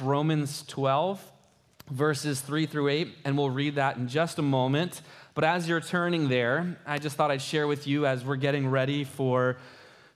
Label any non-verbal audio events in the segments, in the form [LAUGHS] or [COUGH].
Romans 12, verses 3 through 8, and we'll read that in just a moment. But as you're turning there, I just thought I'd share with you as we're getting ready for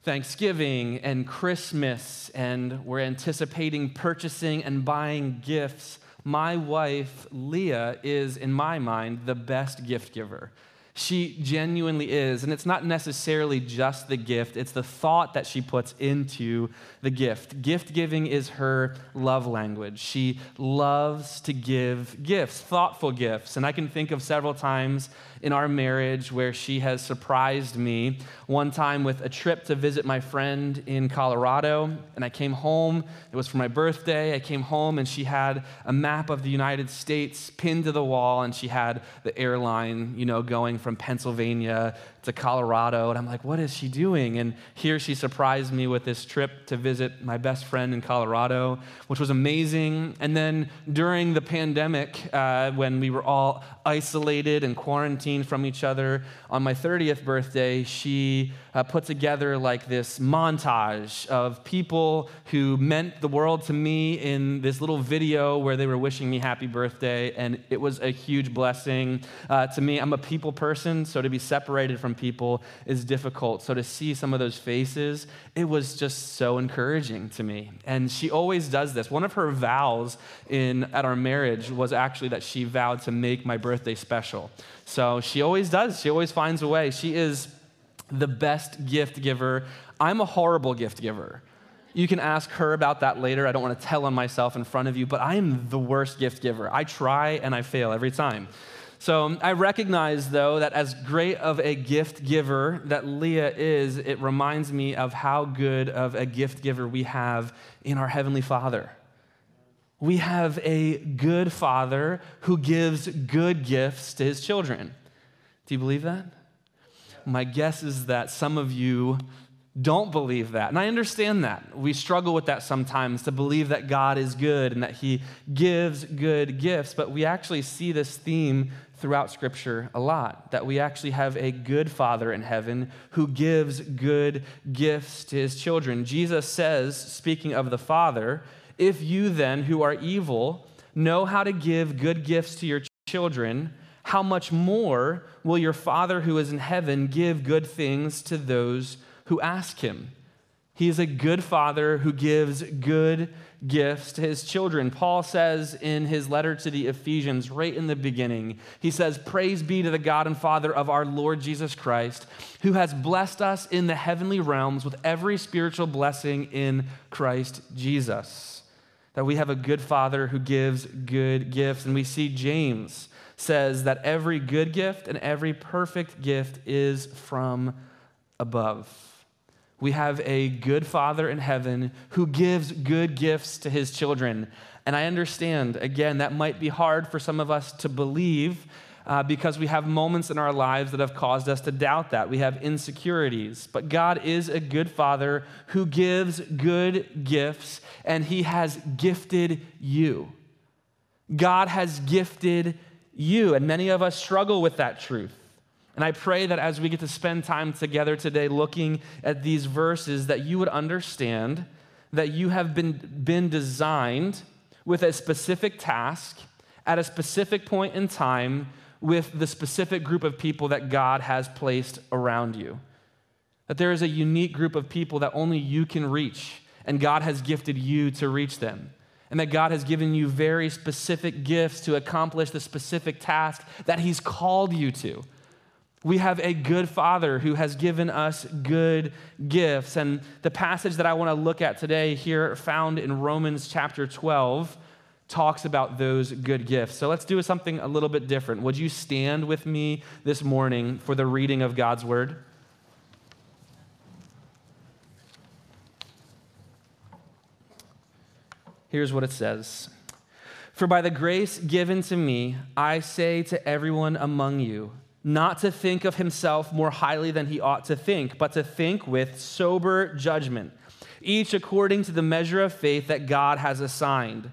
Thanksgiving and Christmas, and we're anticipating purchasing and buying gifts. My wife, Leah, is, in my mind, the best gift giver. She genuinely is. And it's not necessarily just the gift, it's the thought that she puts into the gift. Gift giving is her love language. She loves to give gifts, thoughtful gifts. And I can think of several times in our marriage where she has surprised me. One time with a trip to visit my friend in Colorado, and I came home. It was for my birthday. I came home, and she had a map of the United States pinned to the wall, and she had the airline, you know, going from Pennsylvania to Colorado. And I'm like, what is she doing? And here she surprised me with this trip to visit my best friend in Colorado, which was amazing. And then during the pandemic, uh, when we were all isolated and quarantined from each other, on my 30th birthday, she uh, put together like this montage of people who meant the world to me in this little video where they were wishing me happy birthday. And it was a huge blessing uh, to me. I'm a people person, so to be separated from people is difficult. So to see some of those faces, it was just so encouraging to me. And she always does this. One of her vows in, at our marriage was actually that she vowed to make my birthday special. So she always does. She always finds a way. She is the best gift giver. I'm a horrible gift giver. You can ask her about that later. I don't want to tell on myself in front of you, but I am the worst gift giver. I try and I fail every time. So um, I recognize, though, that as great of a gift giver that Leah is, it reminds me of how good of a gift giver we have in our Heavenly Father. We have a good Father who gives good gifts to his children. Do you believe that? My guess is that some of you don't believe that. And I understand that. We struggle with that sometimes to believe that God is good and that He gives good gifts. But we actually see this theme throughout Scripture a lot that we actually have a good Father in heaven who gives good gifts to His children. Jesus says, speaking of the Father, if you then, who are evil, know how to give good gifts to your children, how much more will your Father who is in heaven give good things to those who ask him. He is a good father who gives good gifts to his children. Paul says in his letter to the Ephesians, right in the beginning, he says, Praise be to the God and Father of our Lord Jesus Christ, who has blessed us in the heavenly realms with every spiritual blessing in Christ Jesus. That we have a good father who gives good gifts. And we see James says that every good gift and every perfect gift is from above. We have a good Father in heaven who gives good gifts to his children. And I understand, again, that might be hard for some of us to believe uh, because we have moments in our lives that have caused us to doubt that. We have insecurities. But God is a good Father who gives good gifts, and He has gifted you. God has gifted you, and many of us struggle with that truth. And I pray that as we get to spend time together today looking at these verses, that you would understand that you have been, been designed with a specific task at a specific point in time with the specific group of people that God has placed around you. That there is a unique group of people that only you can reach, and God has gifted you to reach them. And that God has given you very specific gifts to accomplish the specific task that He's called you to. We have a good Father who has given us good gifts. And the passage that I want to look at today, here found in Romans chapter 12, talks about those good gifts. So let's do something a little bit different. Would you stand with me this morning for the reading of God's word? Here's what it says For by the grace given to me, I say to everyone among you, not to think of himself more highly than he ought to think, but to think with sober judgment, each according to the measure of faith that God has assigned.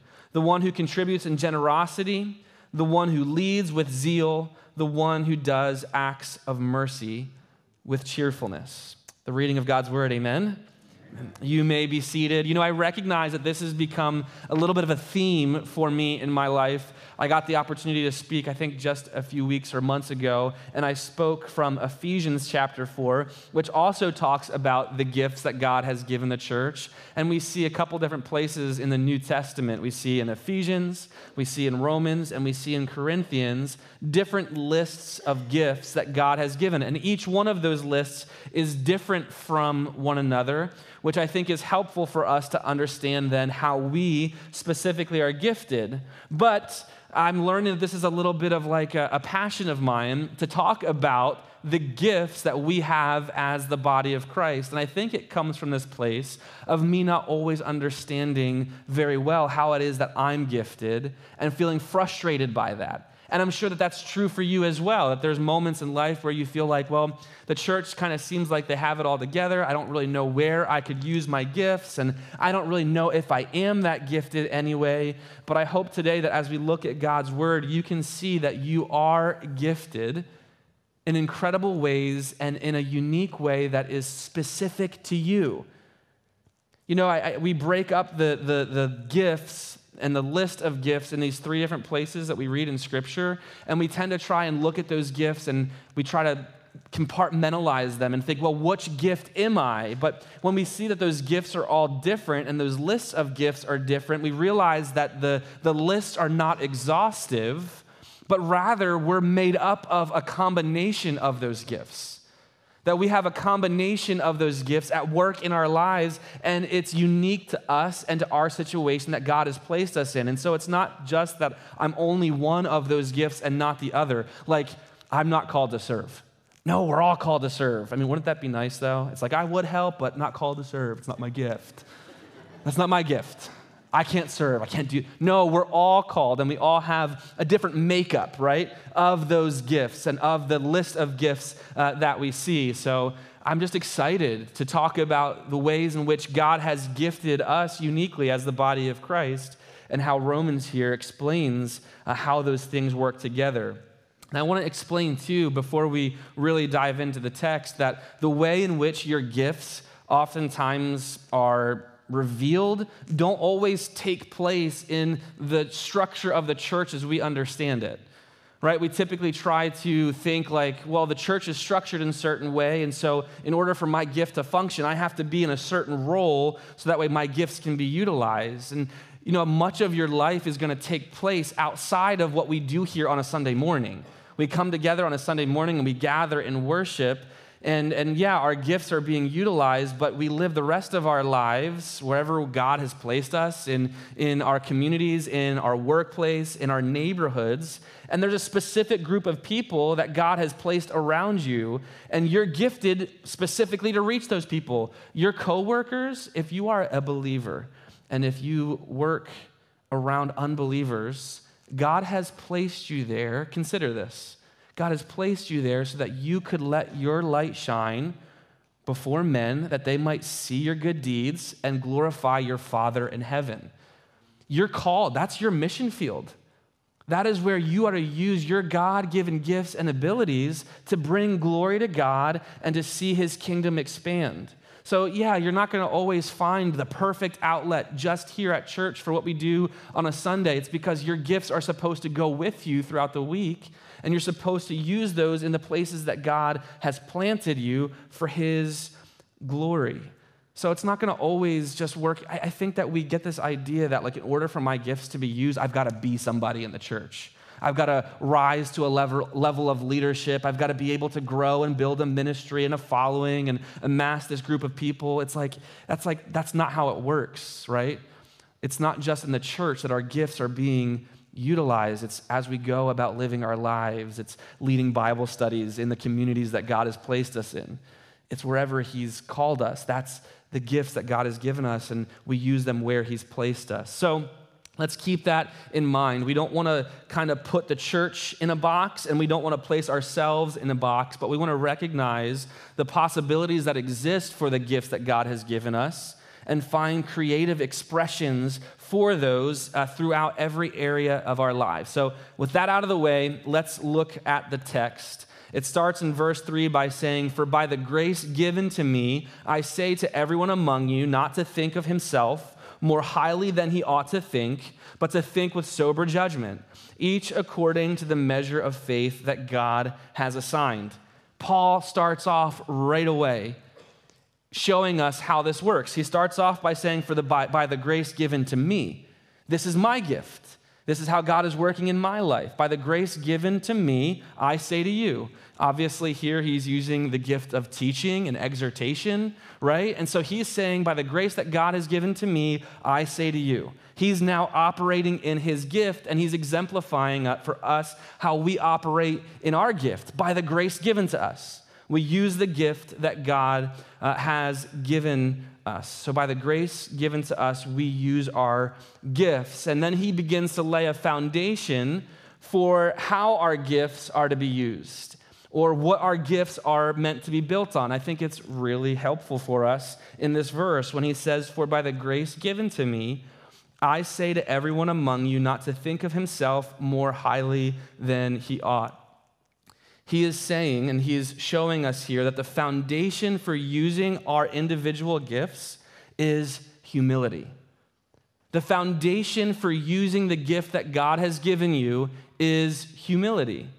the one who contributes in generosity, the one who leads with zeal, the one who does acts of mercy with cheerfulness. The reading of God's word, amen. You may be seated. You know, I recognize that this has become a little bit of a theme for me in my life. I got the opportunity to speak, I think, just a few weeks or months ago, and I spoke from Ephesians chapter 4, which also talks about the gifts that God has given the church. And we see a couple different places in the New Testament. We see in Ephesians, we see in Romans, and we see in Corinthians different lists of gifts that God has given. And each one of those lists is different from one another which I think is helpful for us to understand then how we specifically are gifted. But I'm learning that this is a little bit of like a, a, passion of mine to talk about the gifts that we have as the body of Christ. And I think it comes from this place of me not always understanding very well how it is that I'm gifted and feeling frustrated by that. And I'm sure that that's true for you as well, that there's moments in life where you feel like, well, the church kind of seems like they have it all together. I don't really know where I could use my gifts, and I don't really know if I am that gifted anyway. But I hope today that as we look at God's word, you can see that you are gifted in incredible ways and in a unique way that is specific to you. You know, I, I, we break up the, the, the gifts and the list of gifts in these three different places that we read in Scripture. And we tend to try and look at those gifts and we try to compartmentalize them and think, well, which gift am I? But when we see that those gifts are all different and those lists of gifts are different, we realize that the, the lists are not exhaustive, but rather we're made up of a combination of those gifts. That we have a combination of those gifts at work in our lives, and it's unique to us and to our situation that God has placed us in. And so it's not just that I'm only one of those gifts and not the other. Like, I'm not called to serve. No, we're all called to serve. I mean, wouldn't that be nice though? It's like, I would help, but not called to serve. It's not my gift. That's not my gift. I can't serve, I can't do. No, we're all called and we all have a different makeup, right, of those gifts and of the list of gifts uh, that we see. So I'm just excited to talk about the ways in which God has gifted us uniquely as the body of Christ and how Romans here explains uh, how those things work together. And I want to explain too, before we really dive into the text, that the way in which your gifts oftentimes are revealed don't always take place in the structure of the church as we understand it right? We typically try to think like well the church is structured in a certain way and so in order for my gift to function i have to be in a certain role so that way my gifts can be utilized. And you know much of your life is going to take place outside of what we do here on a sunday morning. We come together on a sunday morning and we gather and worship and, and yeah, our gifts are being utilized, but we live the rest of our lives wherever God has placed us in, in our communities, in our workplace, in our neighborhoods. And there's a specific group of people that God has placed around you, and you're gifted specifically to reach those people. Your coworkers, if you are a believer, and if you work around unbelievers, God has placed you there. Consider this God has placed you there so that you could let your light shine before men, that they might see your good deeds and glorify your Father in heaven. You're called, that's your mission field. That is where you are to use your God given gifts and abilities to bring glory to God and to see his kingdom expand. So, yeah, you're not going to always find the perfect outlet just here at church for what we do on a Sunday. It's because your gifts are supposed to go with you throughout the week and you're supposed to use those in the places that God has planted you for His glory. So it's not going to always just work. I, I think that we get this idea that, like, in order for my gifts to be used, I've got to be somebody in the church. I've got to rise to a level, level of leadership. I've got to be able to grow and build a ministry and a following and amass this group of people. It's like, that's like, that's not how it works, right? It's not just in the church that our gifts are being utilize. It's as we go about living our lives, it's leading Bible studies in the communities that God has placed us in. It's wherever He's called us. That's the gifts that God has given us, and we use them where He's placed us. So, Let's keep that in mind. We don't want to kind of put the church in a box and we don't want to place ourselves in a box, but we want to recognize the possibilities that exist for the gifts that God has given us and find creative expressions for those uh, throughout every area of our lives. So, with that out of the way, let's look at the text. It starts in verse 3 by saying, For by the grace given to me, I say to everyone among you not to think of himself more highly than he ought to think, but to think with sober judgment, each according to the measure of faith that God has assigned. Paul starts off right away showing us how this works. He starts off by saying, For the, by, by the grace given to me, this is my gift. This is how God is working in my life. By the grace given to me, I say to you. Obviously, here he's using the gift of teaching and exhortation, right? And so he's saying, By the grace that God has given to me, I say to you. He's now operating in his gift and he's exemplifying uh, for us how we operate in our gift by the grace given to us. We use the gift that God uh, has given us. So, by the grace given to us, we use our gifts. And then he begins to lay a foundation for how our gifts are to be used or what our gifts are meant to be built on. I think it's really helpful for us in this verse when he says, For by the grace given to me, I say to everyone among you not to think of himself more highly than he ought. He is saying, and he is showing us here, that the foundation for using our individual gifts is humility. The foundation for using the gift that God has given you is humility.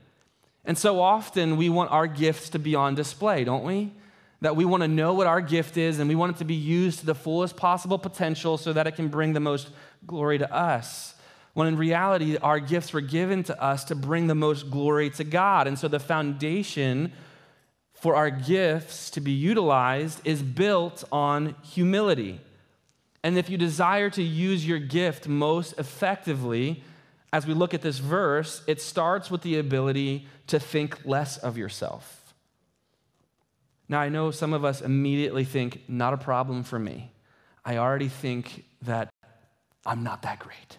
And so often we want our gifts to be on display, don't we? That we want to know what our gift is and we want it to be used to the fullest possible potential so that it can bring the most glory to us. When in reality, our gifts were given to us to bring the most glory to God. And so the foundation for our gifts to be utilized is built on humility. And if you desire to use your gift most effectively, as we look at this verse, it starts with the ability to think less of yourself. Now, I know some of us immediately think, not a problem for me. I already think that I'm not that great.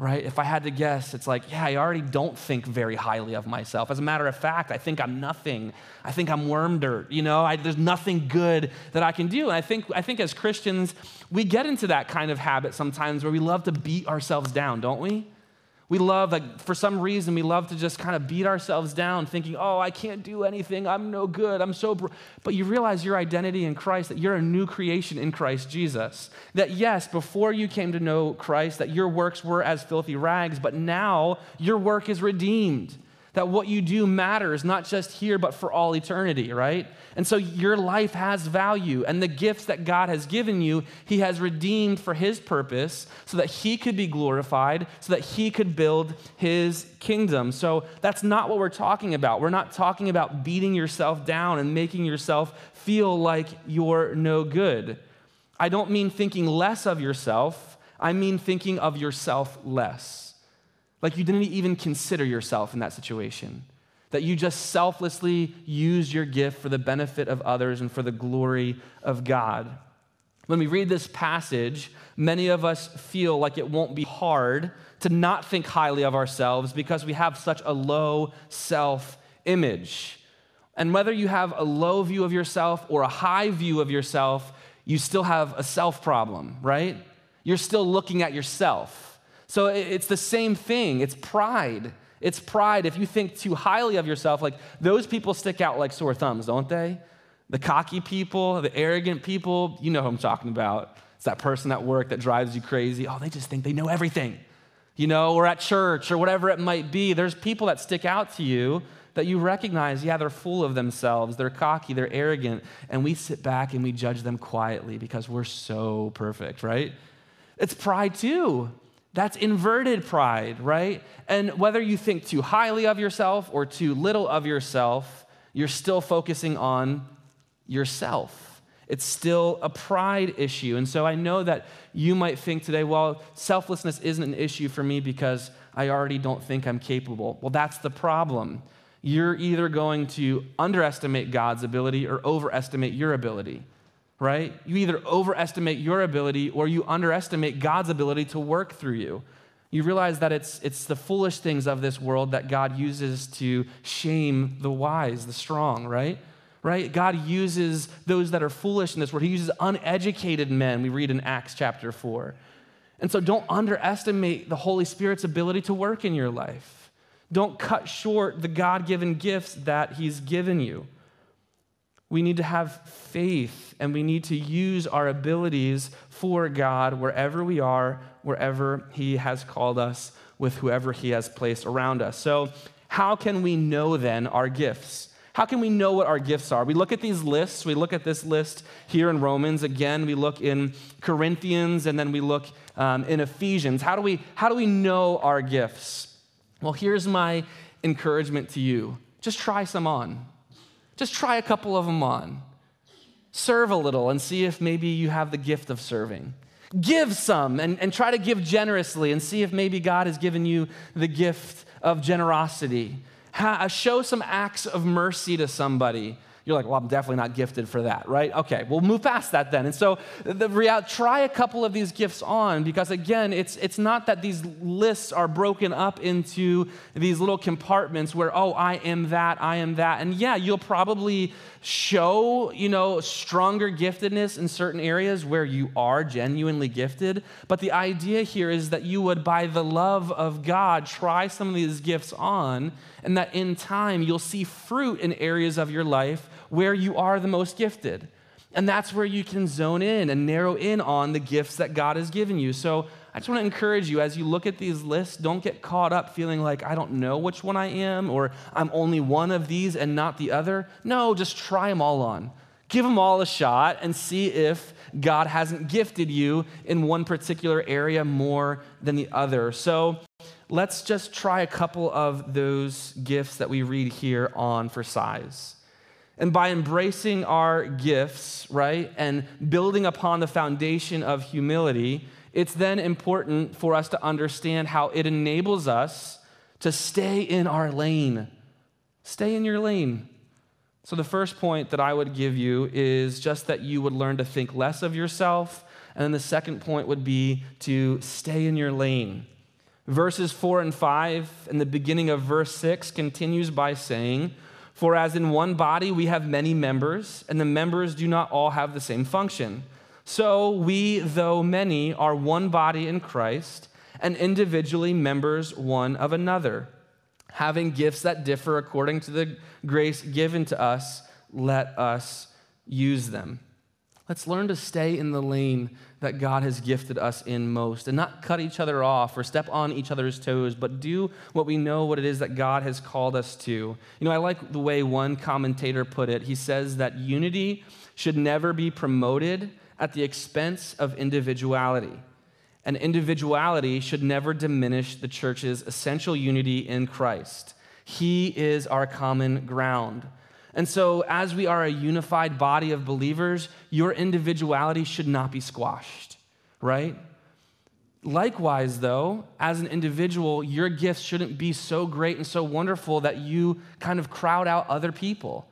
Right? If I had to guess, it's like, yeah, I already don't think very highly of myself. As a matter of fact, I think I'm nothing. I think I'm worm dirt. You know, I, there's nothing good that I can do. And I think, I think as Christians, we get into that kind of habit sometimes where we love to beat ourselves down, don't we? We love, like, for some reason, we love to just kind of beat ourselves down, thinking, oh, I can't do anything. I'm no good. I'm so. Br-. But you realize your identity in Christ, that you're a new creation in Christ Jesus. That, yes, before you came to know Christ, that your works were as filthy rags, but now your work is redeemed that what you do matters, not just here, but for all eternity, right? And so your life has value, and the gifts that God has given you, He has redeemed for His purpose so that He could be glorified, so that He could build His kingdom. So that's not what we're talking about. We're not talking about beating yourself down and making yourself feel like you're no good. I don't mean thinking less of yourself, I mean thinking of yourself less. Like you didn't even consider yourself in that situation. That you just selflessly used your gift for the benefit of others and for the glory of God. When we read this passage, many of us feel like it won't be hard to not think highly of ourselves because we have such a low self image. And whether you have a low view of yourself or a high view of yourself, you still have a self problem, right? You're still looking at yourself. So it's the same thing. It's pride. It's pride. If you think too highly of yourself, like those people stick out like sore thumbs, don't they? The cocky people, the arrogant people, you know who I'm talking about. It's that person at work that drives you crazy. Oh, they just think they know everything, you know, or at church or whatever it might be. There's people that stick out to you that you recognize, yeah, they're full of themselves, they're cocky, they're arrogant, and we sit back and we judge them quietly because we're so perfect, right? It's pride too. That's inverted pride, right? And whether you think too highly of yourself or too little of yourself, you're still focusing on yourself. It's still a pride issue. And so I know that you might think today, well, selflessness isn't an issue for me because I already don't think I'm capable. Well, that's the problem. You're either going to underestimate God's ability or overestimate your ability. Right? You either overestimate your ability or you underestimate God's ability to work through you. You realize that it's, it's the foolish things of this world that God uses to shame the wise, the strong, right? Right? God uses those that are foolish in this world. He uses uneducated men, we read in Acts chapter 4. And so don't underestimate the Holy Spirit's ability to work in your life. Don't cut short the God given gifts that He's given you. We need to have faith and we need to use our abilities for God wherever we are, wherever He has called us, with whoever He has placed around us. So, how can we know then our gifts? How can we know what our gifts are? We look at these lists. We look at this list here in Romans. Again, we look in Corinthians, and then we look um, in Ephesians. How do, we, how do we know our gifts? Well, here's my encouragement to you just try some on. Just try a couple of them on. Serve a little and see if maybe you have the gift of serving. Give some and, and try to give generously and see if maybe God has given you the gift of generosity. Ha- uh, show some acts of mercy to somebody. You're like, well, I'm definitely not gifted for that, right? Okay, we'll move past that then. And so, the real, try a couple of these gifts on because, again, it's, it's not that these lists are broken up into these little compartments where, oh, I am that, I am that. And yeah, you'll probably show, you know, stronger giftedness in certain areas where you are genuinely gifted. But the idea here is that you would, by the love of God, try some of these gifts on, and that in time you'll see fruit in areas of your life where you are the most gifted. And that's where you can zone in and narrow in on the gifts that God has given you. So I just want to encourage you as you look at these lists, don't get caught up feeling like I don't know which one I am or I'm only one of these and not the other. No, just try them all on. Give them all a shot and see if God hasn't gifted you in one particular area more than the other. So let's just try a couple of those gifts that we read here on for size. And by embracing our gifts, right, and building upon the foundation of humility, it's then important for us to understand how it enables us to stay in our lane. Stay in your lane. So, the first point that I would give you is just that you would learn to think less of yourself. And then the second point would be to stay in your lane. Verses 4 and 5 and the beginning of verse 6 continues by saying, for as in one body we have many members, and the members do not all have the same function. So we, though many, are one body in Christ, and individually members one of another. Having gifts that differ according to the grace given to us, let us use them. Let's learn to stay in the lane that God has gifted us in most and not cut each other off or step on each other's toes, but do what we know what it is that God has called us to. You know, I like the way one commentator put it. He says that unity should never be promoted at the expense of individuality. And individuality should never diminish the church's essential unity in Christ. He is our common ground. And so, as we are a unified body of believers, your individuality should not be squashed, right? Likewise, though, as an individual, your gifts shouldn't be so great and so wonderful that you kind of crowd out other people,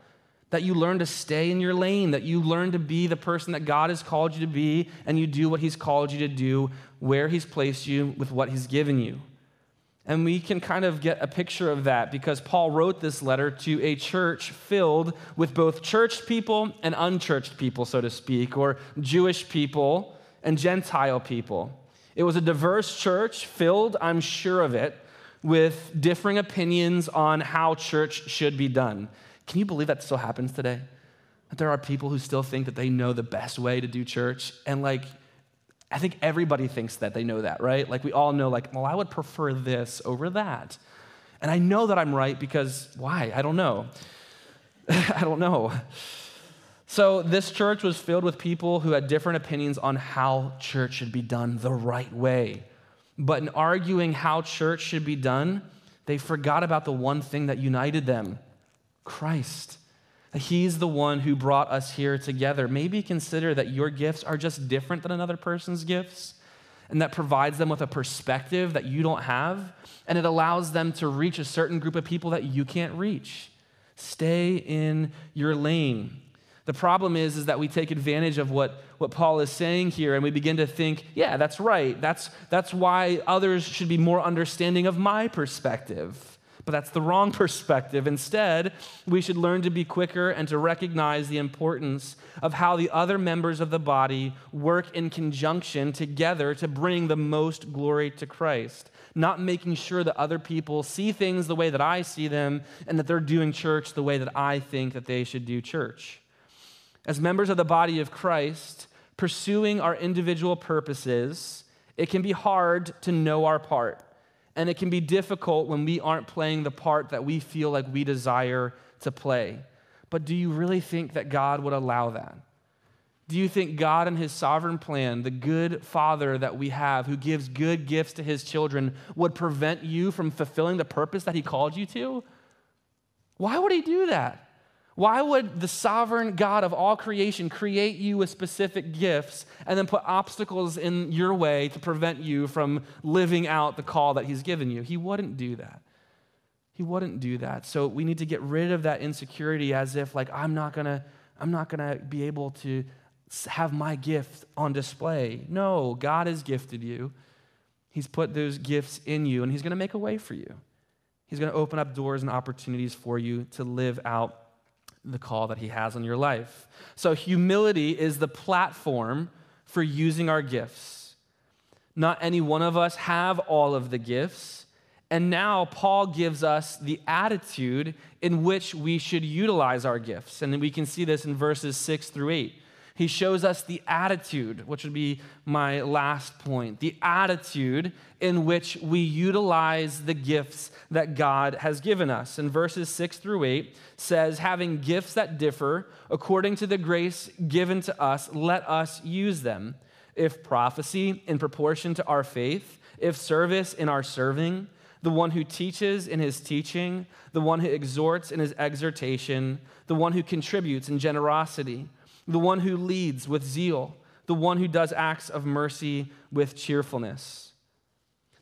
that you learn to stay in your lane, that you learn to be the person that God has called you to be, and you do what He's called you to do, where He's placed you, with what He's given you. And we can kind of get a picture of that because Paul wrote this letter to a church filled with both church people and unchurched people, so to speak, or Jewish people and Gentile people. It was a diverse church filled, I'm sure of it, with differing opinions on how church should be done. Can you believe that still happens today? That there are people who still think that they know the best way to do church and like I think everybody thinks that they know that, right? Like we all know, like, well, I would prefer this over that. And I know that I'm right because why? I don't know. [LAUGHS] I don't know. So, this church was filled with people who had different opinions on how church should be done the right way. But in arguing how church should be done, they forgot about the one thing that united them Christ. He's the one who brought us here together. Maybe consider that your gifts are just different than another person's gifts, and that provides them with a perspective that you don't have, and it allows them to reach a certain group of people that you can't reach. Stay in your lane. The problem is, is that we take advantage of what, what Paul is saying here and we begin to think, yeah, that's right. That's, that's why others should be more understanding of my perspective. But that's the wrong perspective. Instead, we should learn to be quicker and to recognize the importance of how the other members of the body work in conjunction together to bring the most glory to Christ not making sure that other people see things the way that I see them and that they're doing church the way that I think that they should do church. As members of the body of Christ, pursuing our individual purposes, it can be hard to know our part. And it can be difficult when we aren't playing the part that we feel like we desire to play. But do you really think that God would allow that? Do you think God and his sovereign plan, the good father that we have who gives good gifts to his children, would prevent you from fulfilling the purpose that he called you to? Why would he do that? Why would the sovereign God of all creation create you with specific gifts and then put obstacles in your way to prevent you from living out the call that he's given you? He wouldn't do that. He wouldn't do that. So we need to get rid of that insecurity as if like I'm not going to I'm not to be able to have my gift on display. No, God has gifted you. He's put those gifts in you, and He's going to make a way for you. He's going to open up doors and opportunities for you to live out the call that He has on your life. So, humility is the platform for using our gifts. Not any one of us have all of the gifts. And now Paul gives us the attitude in which we should utilize our gifts. And we can see this in verses 6 through 8. He shows us the attitude, which would be my last point the attitude in which we utilize the gifts that God has given us. In verses 6 through 8 says, having gifts that differ according to the grace given to us, let us use them. If prophecy in proportion to our faith, if service in our serving, the one who teaches in his teaching, the one who exhorts in his exhortation, the one who contributes in generosity the one who leads with zeal, the one who does acts of mercy with cheerfulness.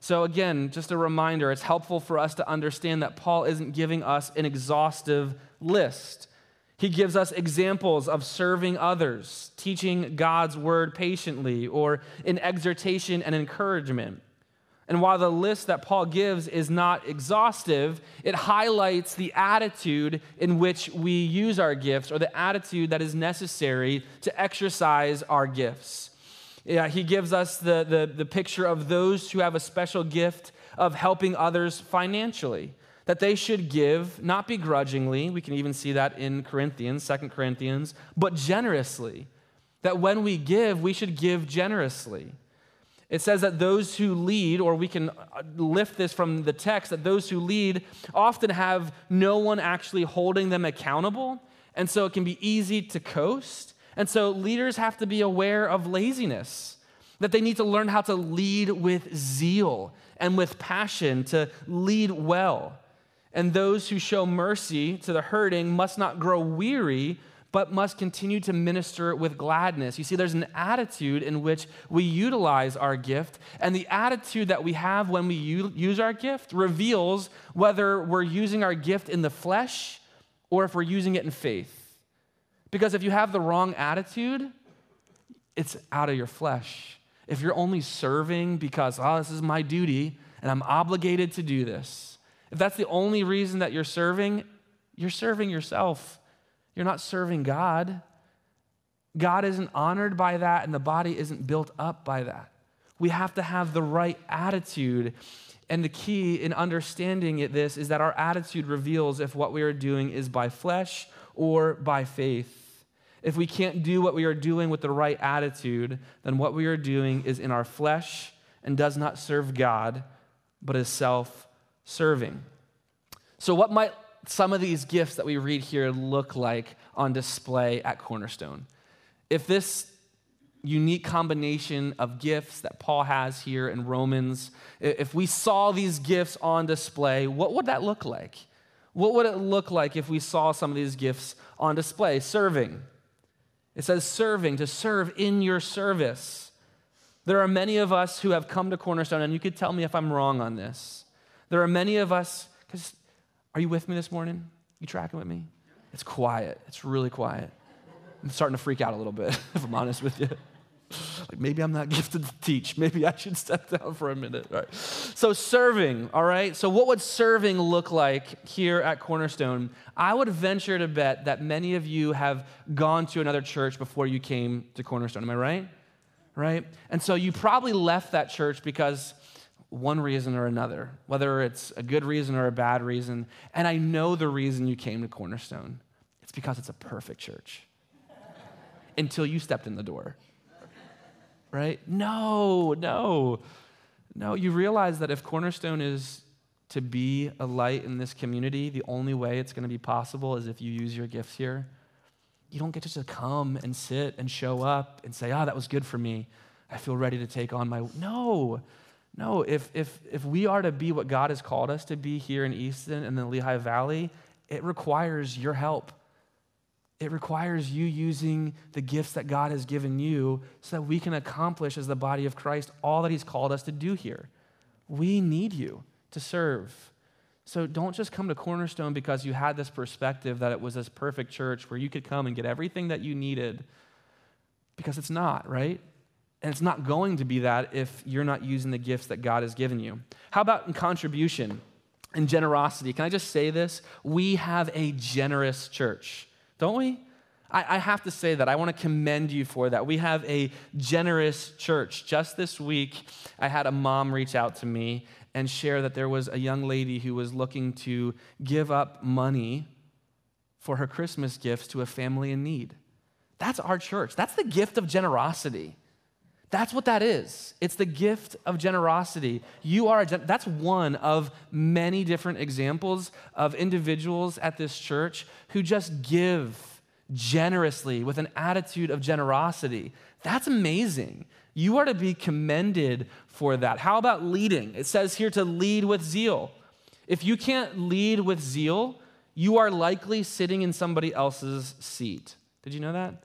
So, again, just a reminder it's helpful for us to understand that Paul isn't giving us an exhaustive list. He gives us examples of serving others, teaching God's word patiently, or in exhortation and encouragement. And while the list that Paul gives is not exhaustive, it highlights the attitude in which we use our gifts or the attitude that is necessary to exercise our gifts. Yeah, he gives us the, the, the picture of those who have a special gift of helping others financially, that they should give, not begrudgingly. We can even see that in Corinthians, Second Corinthians, but generously. That when we give, we should give generously. It says that those who lead, or we can uh, lift this from the text, that those who lead often have no one actually holding them accountable. And so it can be easy to coast. And so leaders have to be aware of laziness, that they need to learn how to lead with zeal and with passion, to lead well. And those who show mercy to the hurting must not grow weary but must continue to minister with gladness. You see, there's an attitude in which we utilize our gift, and the attitude that we have when we use our gift reveals whether we're using our gift in the flesh or if we're using it in faith. Because if you have the wrong attitude, it's out of your flesh. If you're only serving because, oh, this is my duty and I'm obligated to do this, if that's the only reason that you're serving, you're serving yourself. You're not serving God. God isn't honored by that, and the body isn't built up by that. We have to have the right attitude. And the key in understanding it, this is that our attitude reveals if what we are doing is by flesh or by faith. If we can't do what we are doing with the right attitude, then what we are doing is in our flesh and does not serve God, but is self serving. So, what might some of these gifts that we read here look like on display at Cornerstone. If this unique combination of gifts that Paul has here in Romans, if we saw these gifts on display, what would that look like? What would it look like if we saw some of these gifts on display? Serving. It says serving, to serve in your service. There are many of us who have come to Cornerstone, and you could tell me if I'm wrong on this. There are many of us, because are you with me this morning? You tracking with me? It's quiet. It's really quiet. I'm starting to freak out a little bit, [LAUGHS] if I'm honest with you. Like maybe I'm not [LAUGHS] gifted to teach. Maybe I should step [LAUGHS] down for a minute. All right. So serving, all right? So what would serving look like here at Cornerstone? I would venture to bet that many of you have gone to another church before you came to Cornerstone. Am I right? Right? And so you probably left that church because one reason or another, whether it's a good reason or a bad reason. And I know the reason you came to Cornerstone. It's because it's a perfect church. Until you stepped in the door right? No, no, no. You realize that if Cornerstone is to be a light in this community, the only way it's going to be possible is if you use your gifts here. You don't get to just come and sit and show up and say, ah, oh, that was good for me. I feel ready to take on my. No, no. If, if, if we are to be what God has called us to be here in Easton and the Lehigh Valley, it requires your help. It requires you using the gifts that God has given you so that we can accomplish as the body of Christ all that He's called us to do here. We need you to serve. So don't just come to Cornerstone because you had this perspective that it was this perfect church where you could come and get everything that you needed, because it's not, right? And it's not going to be that if you're not using the gifts that God has given you. How about in contribution and generosity? Can I just say this? We have a generous church don't we? I, have to say that. I want to commend you for that. We have a generous church. Just this week, I had a mom reach out to me and share that there was a young lady who was looking to give up money for her Christmas gifts to a family in need. That's our church. That's the gift of generosity. That's what that is. It's the gift of generosity. You are gen- that's one of many different examples of individuals at this church who just give generously with an attitude of generosity. That's amazing. You are to be commended for that. How about leading? It says here to lead with zeal. If you can't lead with zeal, you are likely sitting in somebody else's seat. Did you know that?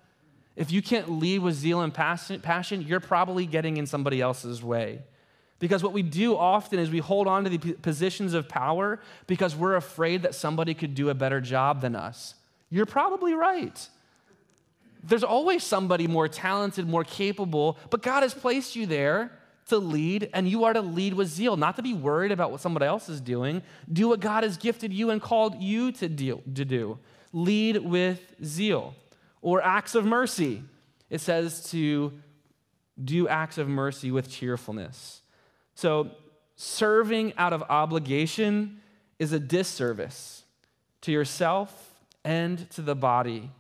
If you can't lead with zeal and passion, you're probably getting in somebody else's way. Because what we do often is we hold on to the positions of power because we're afraid that somebody could do a better job than us. You're probably right. There's always somebody more talented, more capable, but God has placed you there to lead, and you are to lead with zeal, not to be worried about what somebody else is doing. Do what God has gifted you and called you to, deal, to do. Lead with zeal or acts of mercy. It says to do acts of mercy with cheerfulness. So, serving out of obligation is a disservice to yourself and to the body.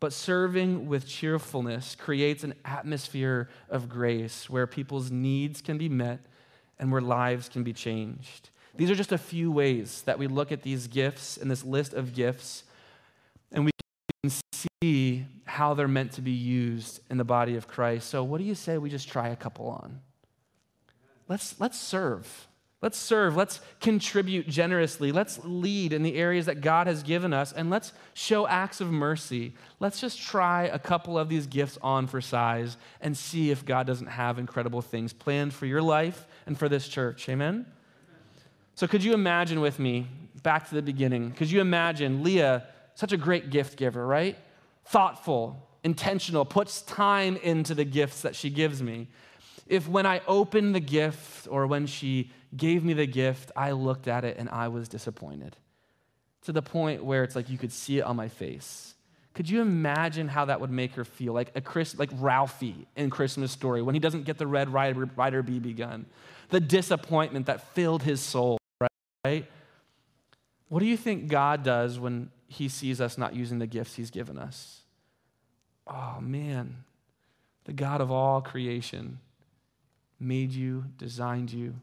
But serving with cheerfulness creates an atmosphere of grace where people's needs can be met and where lives can be changed. These are just a few ways that we look at these gifts and this list of gifts, see how they're meant to be used in the body of Christ. So, what do you say we just try a couple on? Let's, let's serve. Let's serve. Let's contribute generously. Let's lead in the areas that God has given us, and let's show acts of mercy. Let's just try a couple of these gifts on for size and see if God doesn't have incredible things planned for your life and for this church. Amen? So, could you imagine with me, back to the beginning, could you imagine Leah, such a great gift giver, right? Thoughtful, intentional, puts time into the gifts that she gives me. If when I opened the gift or when she gave me the gift, I looked at it and I was disappointed to the point where it's like you could see it on my face. Could you imagine how that would make her feel? Like a Chris, like Ralphie in Christmas Story when he doesn't get the Red Ryder, Ryder BB gun, the disappointment that filled his soul, right? What do you think God does when he sees us not using the gifts he's given us. Oh, man. The God of all creation made you, designed you,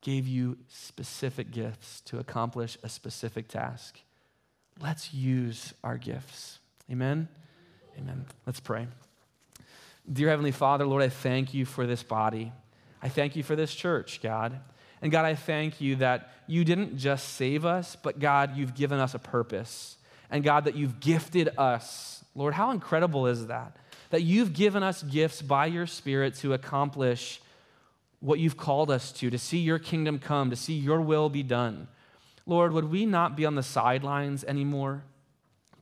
gave you specific gifts to accomplish a specific task. Let's use our gifts. Amen? Amen. Let's pray. Dear Heavenly Father, Lord, I thank you for this body. I thank you for this church, God. And God, I thank you that you didn't just save us, but God, you've given us a purpose. And God, that you've gifted us. Lord, how incredible is that? That you've given us gifts by your Spirit to accomplish what you've called us to, to see your kingdom come, to see your will be done. Lord, would we not be on the sidelines anymore?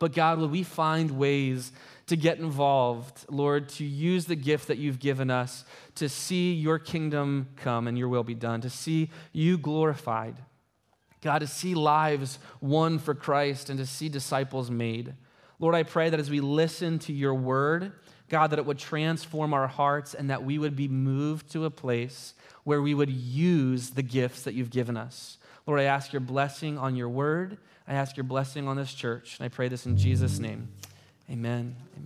But God, would we find ways to get involved, Lord, to use the gift that you've given us to see your kingdom come and your will be done, to see you glorified. God, to see lives won for Christ and to see disciples made. Lord, I pray that as we listen to your word, God, that it would transform our hearts and that we would be moved to a place where we would use the gifts that you've given us. Lord, I ask your blessing on your word. I ask your blessing on this church. And I pray this in Jesus' name. Amen. Amen.